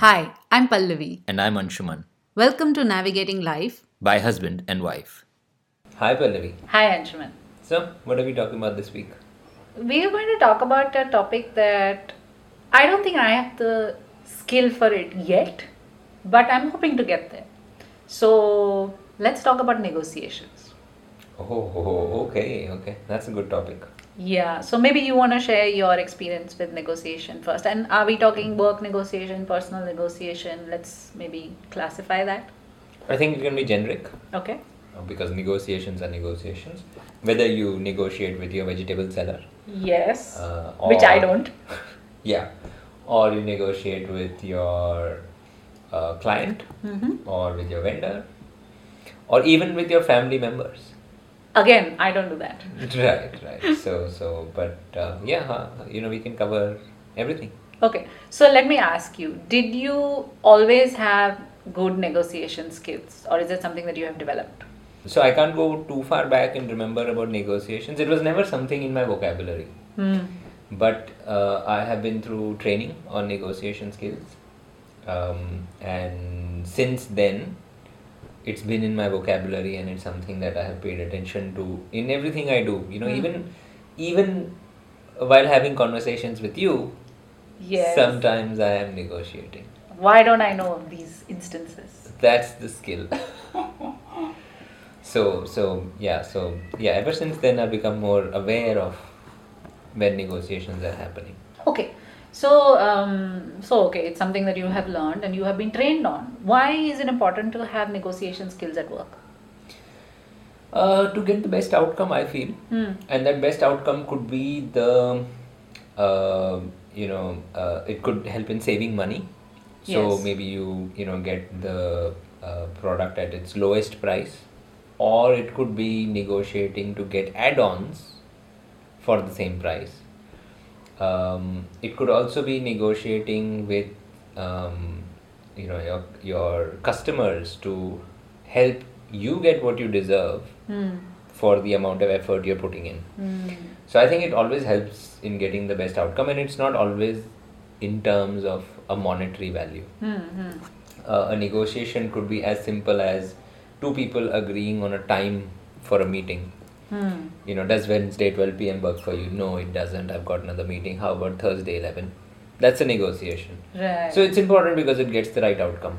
Hi, I'm Pallavi. And I'm Anshuman, Welcome to Navigating Life. by husband and wife. Hi, Pallavi. Hi, Anshuman. So, what are we talking about this week? We are going to talk about a topic that I don't think I have the skill for it yet, but I'm hoping to get there. So, let's talk about negotiations. Oh, okay, okay. That's a good topic. Yeah, so maybe you want to share your experience with negotiation first. And are we talking work negotiation, personal negotiation? Let's maybe classify that. I think it can be generic Okay. uh, because negotiations are negotiations. Whether you negotiate with your vegetable seller, Yes. uh, Which I don't. yeah, or you negotiate with your uh, client, Mm-hmm. or with your vendor, or even with your family members. Again, I don't do that. right, right. So, so, but uh, yeah, huh, you know, we can cover everything. Okay, so let me ask you Did you always have good negotiation skills, or is it something that you have developed? So I can't go too far back and remember about negotiations. It was never something in my vocabulary. Hmm. But uh, I have been through training on negotiation skills, um, and since then, it's been in my vocabulary, and it's something that I have paid attention to in everything I do. You know, Hmm. even even while having conversations with you, Yes. sometimes I am negotiating. Why don't I know of these instances? That's the skill. so so yeah so yeah. Ever since then, I've become more aware of when negotiations are happening. Okay, so um, so okay, it's something that you have learned and you have been trained on. Why is it important to have negotiation skills at work? Uh, to get the best outcome, I feel, Hmm. and that best outcome could be the, uh, you know, uh, it could help in saving money. So Yes. maybe you you know get the uh, product at its lowest price, or it could be negotiating to get add-ons for the same price. Um, it could also be negotiating with um, you know your your customers to help you get what you deserve Hmm. for the amount of effort you're putting in. Hmm. So I think it always helps in getting the best outcome, and it's not always in terms of a monetary value. Hmm. Hmm. Uh, a negotiation could be as simple as two people agreeing on a time for a meeting. Hmm. You know, does Wednesday 12 p.m. work for you? No, it doesn't. I've got another meeting. How about Thursday 11? That's a negotiation. Right. So it's important because it gets the right outcome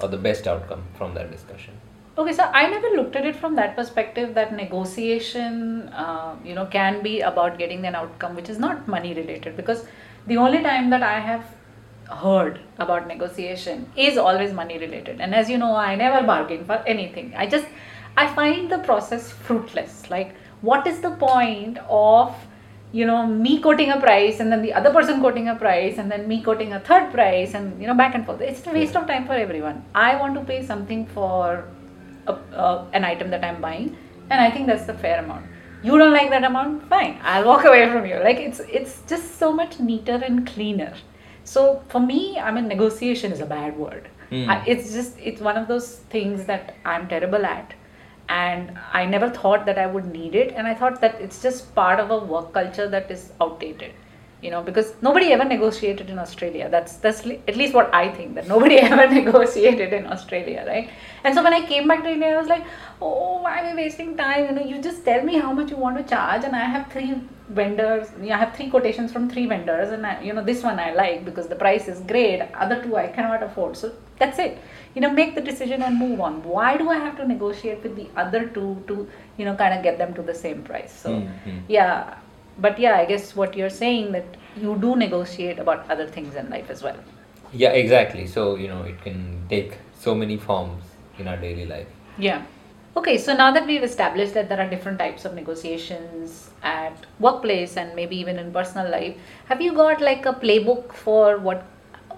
or the best outcome from that discussion. Okay, so I never looked at it from that perspective that negotiation, uh, you know, can be about getting an outcome which is not money related. Because the only time that I have heard about negotiation is always money related. And as you know, I never bargain for anything. I just, I find the process fruitless. Like, what is the point of you know me quoting a price and then the other person quoting a price and then me quoting a third price and you know back and forth? It's a waste of time for everyone. I want to pay something for a, uh, an item that i'm buying and i think that's the fair amount. You don't like that amount? Fine. I'll walk away from you. Like it's it's just so much neater and cleaner. So for me i mean negotiation is a bad word. Hmm. I, it's just it's one of those things that i'm terrible at and I never thought that I would need it, and I thought that it's just part of a work culture that is outdated, you know, because nobody ever negotiated in Australia. That's that's at least what I think that nobody ever negotiated in Australia, right? And so when I came back to India, I was like, oh, why am I wasting time? You know, you just tell me how much you want to charge, and I have three vendors. I have three quotations from three vendors, and I, you know, this one I like because the price is great. Other two I cannot afford. So that's it you know make the decision and move on why do i have to negotiate with the other two to you know kind of get them to the same price so Mhm. yeah but yeah i guess what you're saying that you do negotiate about other things in life as well Yeah, exactly. So, you know, it can take so many forms in our daily life. yeah okay so now that we've established that there are different types of negotiations at workplace and maybe even in personal life have you got like a playbook for what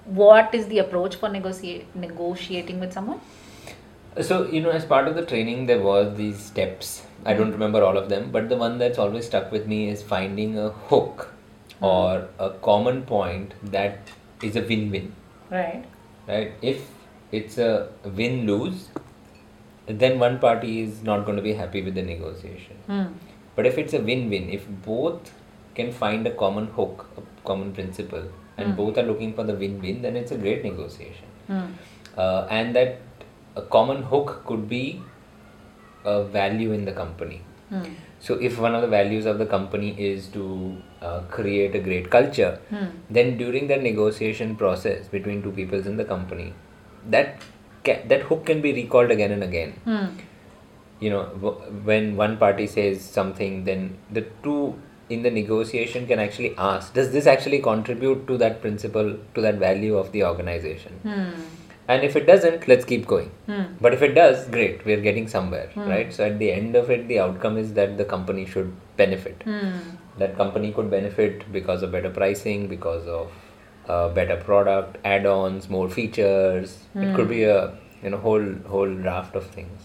what is the approach for negotiate negotiating with someone? So, you know, as part of the training, there was these steps. I don't mm-hmm. remember all of them, but the one that's always stuck with me is finding a hook mm-hmm. or a common point that is a win-win, right. Right? If it's a win-lose, then one party is not going to be happy with the negotiation. hmm. But if it's a win-win, if both can find a common hook, a common principle, and both are looking for the win-win, then it's a great negotiation. Hmm. Uh, and that a common hook could be a value in the company. Hmm. So if one of the values of the company is to uh, create a great culture, Hmm. then during that negotiation process between two peoples in the company, that ca- that hook can be recalled again and again. Hmm. You know, w- when one party says something, then the two in the negotiation can actually ask, does this actually contribute to that principle, to that value of the organization? Hmm. And if it doesn't, let's keep going. Hmm. But if it does, great, we're getting somewhere, right? So at the end of it, the outcome is that the company should benefit. Hmm. That company could benefit because of better pricing, because of uh, better product, add-ons, more features. It could be a you know whole whole raft of things.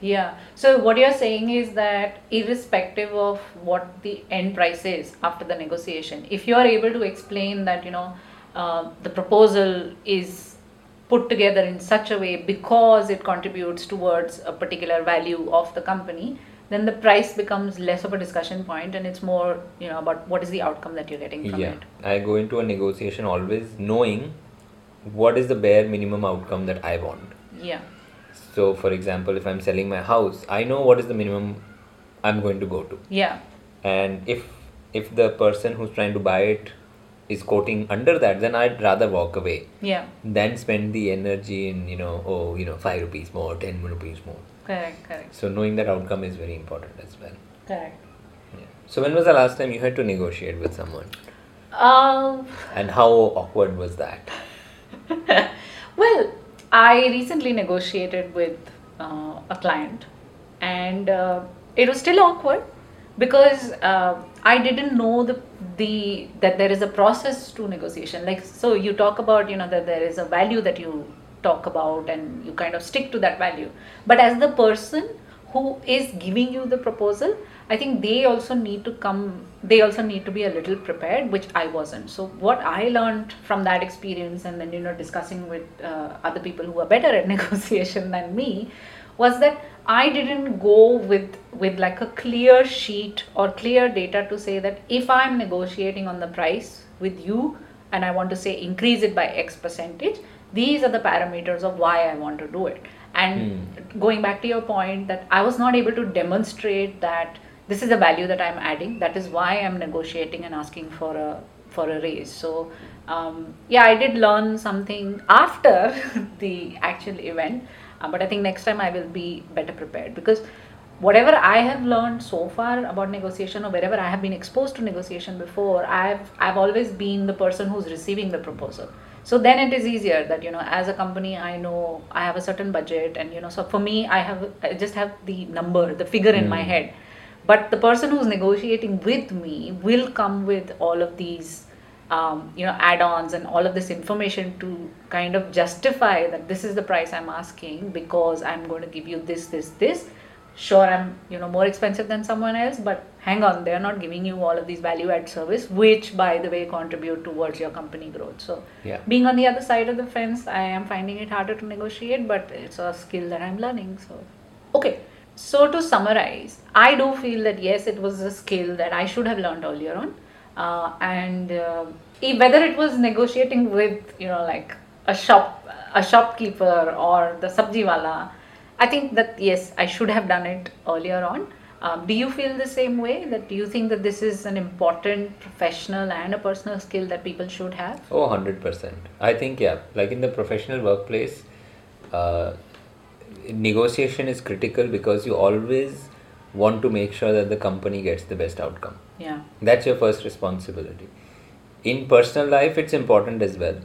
Yeah. So what you're saying is that irrespective of what the end price is after the negotiation, if you are able to explain that you know uh, the proposal is put together in such a way because it contributes towards a particular value of the company, then the price becomes less of a discussion point and it's more you know about what is the outcome that you're getting from Yeah, it. I go into a negotiation always knowing what is the bare minimum outcome that I want. Yeah. So, for example, if I'm selling my house, I know what is the minimum I'm going to go to. Yeah. and if if the person who's trying to buy it is quoting under that then i'd rather walk away Yeah. than spend the energy in you know oh you know 5 rupees more 10 rupees more Correct. Correct. so knowing that outcome is very important as well Correct. yeah. so when was the last time you had to negotiate with someone Uh, and how awkward was that well, I recently negotiated with uh, a client, and uh, it was still awkward because uh, I didn't know the the that there is a process to negotiation. Like so, you talk about you know that there is a value that you talk about, and you kind of stick to that value. But as the person who is giving you the proposal, I think they also need to come. They also need to be a little prepared, which I wasn't. So what I learned from that experience, and then you know discussing with uh, other people who are better at negotiation than me, was that I didn't go with with like a clear sheet or clear data to say that if I'm negotiating on the price with you and I want to say increase it by X percentage, these are the parameters of why I want to do it. And going back to your point that I was not able to demonstrate that this is the value that I'm adding. That is why I'm negotiating and asking for a for a raise. So um, yeah, I did learn something after the actual event, uh, but I think next time I will be better prepared because whatever I have learned so far about negotiation or wherever I have been exposed to negotiation before, I've I've always been the person who's receiving the proposal. So then it is easier that you know as a company I know I have a certain budget and you know so for me I have I just have the number the figure in my Mm. head but the person who's negotiating with me will come with all of these um, you know add-ons and all of this information to kind of justify that this is the price i'm asking because i'm going to give you this this this sure i'm you know more expensive than someone else but hang on they're not giving you all of these value add service which by the way contribute towards your company growth so Yeah. being on the other side of the fence i am finding it harder to negotiate but it's a skill that i'm learning so okay so to summarize i do feel that yes it was a skill that i should have learned earlier on uh, and uh, whether it was negotiating with you know like a shop a shopkeeper or the sabji wala i think that yes i should have done it earlier on um, do you feel the same way that do you think that this is an important professional and a personal skill that people should have Oh, 100%. I think, yeah, like in the professional workplace, uh, negotiation is critical because you always want to make sure that the company gets the best outcome. yeah That's your first responsibility. In personal life, it's important as well.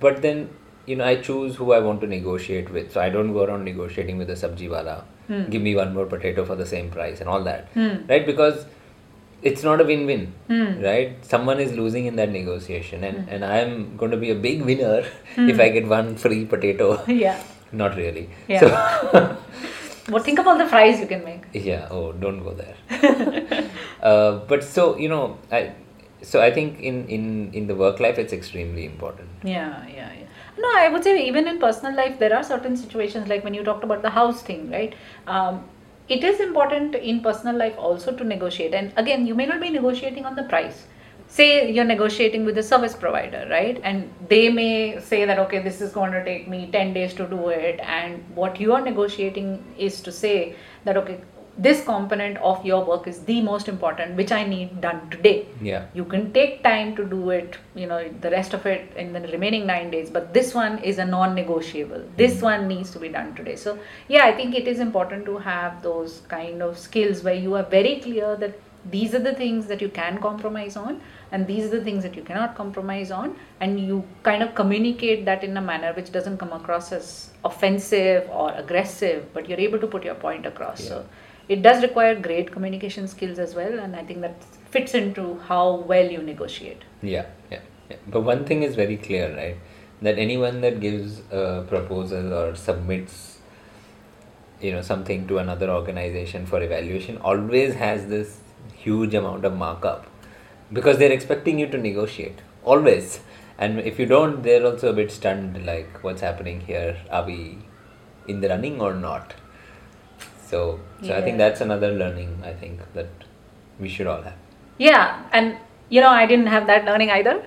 But then, you know, I choose who I want to negotiate with. So I don't go around negotiating with a sabji wala. Hmm. Give me one more potato for the same price and all that. Hmm. Right? Because it's not a win-win. Hmm. Right? Someone is losing in that negotiation, and, and I'm going to be a big winner if I get one free potato. yeah not really. Yeah. So well think of all the fries you can make yeah oh don't go there uh, but so you know i so i think in in in the work life it's extremely important Yeah, yeah, yeah. No, I would say even in personal life, there are certain situations like when you talked about the house thing, right? Um, it is important in personal life also to negotiate. And again, you may not be negotiating on the price, say you're negotiating with a service provider, right? And they may say that, okay, this is going to take me 10 days to do it. And what you are negotiating is to say that, okay, this component of your work is the most important, which I need done today. Yeah. You can take time to do it, you know, the rest of it in the remaining nine days, but this one is a non negotiable. This hmm. one needs to be done today. So, yeah, I think it is important to have those kind of skills where you are very clear that these are the things that you can compromise on and these are the things that you cannot compromise on and you kind of communicate that in a manner which doesn't come across as offensive or aggressive but you're able to put your point across Yeah. so it does require great communication skills as well and i think that fits into how well you negotiate Yeah, yeah, yeah. But one thing is very clear, right? That anyone that gives a proposal or submits, you know, something to another organization for evaluation always has this huge amount of markup because they're expecting you to negotiate always. And if you don't, they're also a bit stunned, like, what's happening here? Are we in the running or not? So, so I think that's another learning. I think that we should all have. Yeah, and you know, I didn't have that learning either.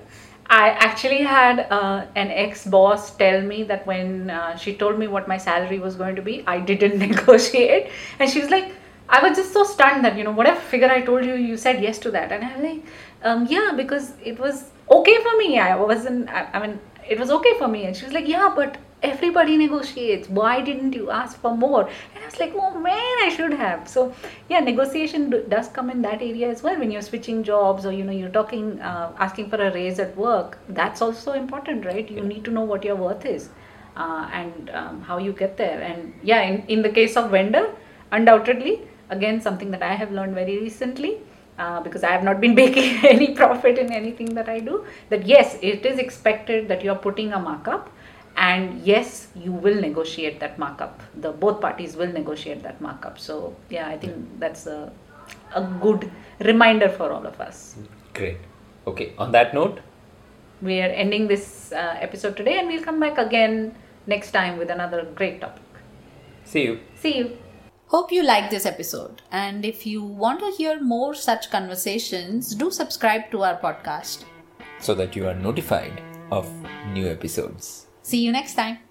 I actually had uh, an ex boss tell me that when uh, she told me what my salary was going to be, I didn't negotiate. And she was like, I was just so stunned that, you know, whatever figure I told you, you said yes to that. And I was like, um, yeah, because it was okay for me. I wasn't, I, I mean, it was okay for me. And she was like, yeah, but everybody negotiates. Why didn't you ask for more? And I was like, oh man, I should have. So yeah, negotiation do, does come in that area as well. When you're switching jobs or you know you're talking, uh, asking for a raise at work, that's also important, right? You need to know what your worth is. Uh, and um, how you get there and yeah in, in the case of vendor undoubtedly again something that i have learned very recently uh, because I have not been making any profit in anything that I do, that yes, it is expected that you are putting a markup, and yes, you will negotiate that markup. The both parties will negotiate that markup. So yeah, I think that's a a good reminder for all of us. Great. Okay, on that note, We are ending this uh, episode today, and we'll come back again next time with another great topic. see you. See you. Hope you liked this episode. And if you want to hear more such conversations, do subscribe to our podcast. so that you are notified of new episodes. See you next time.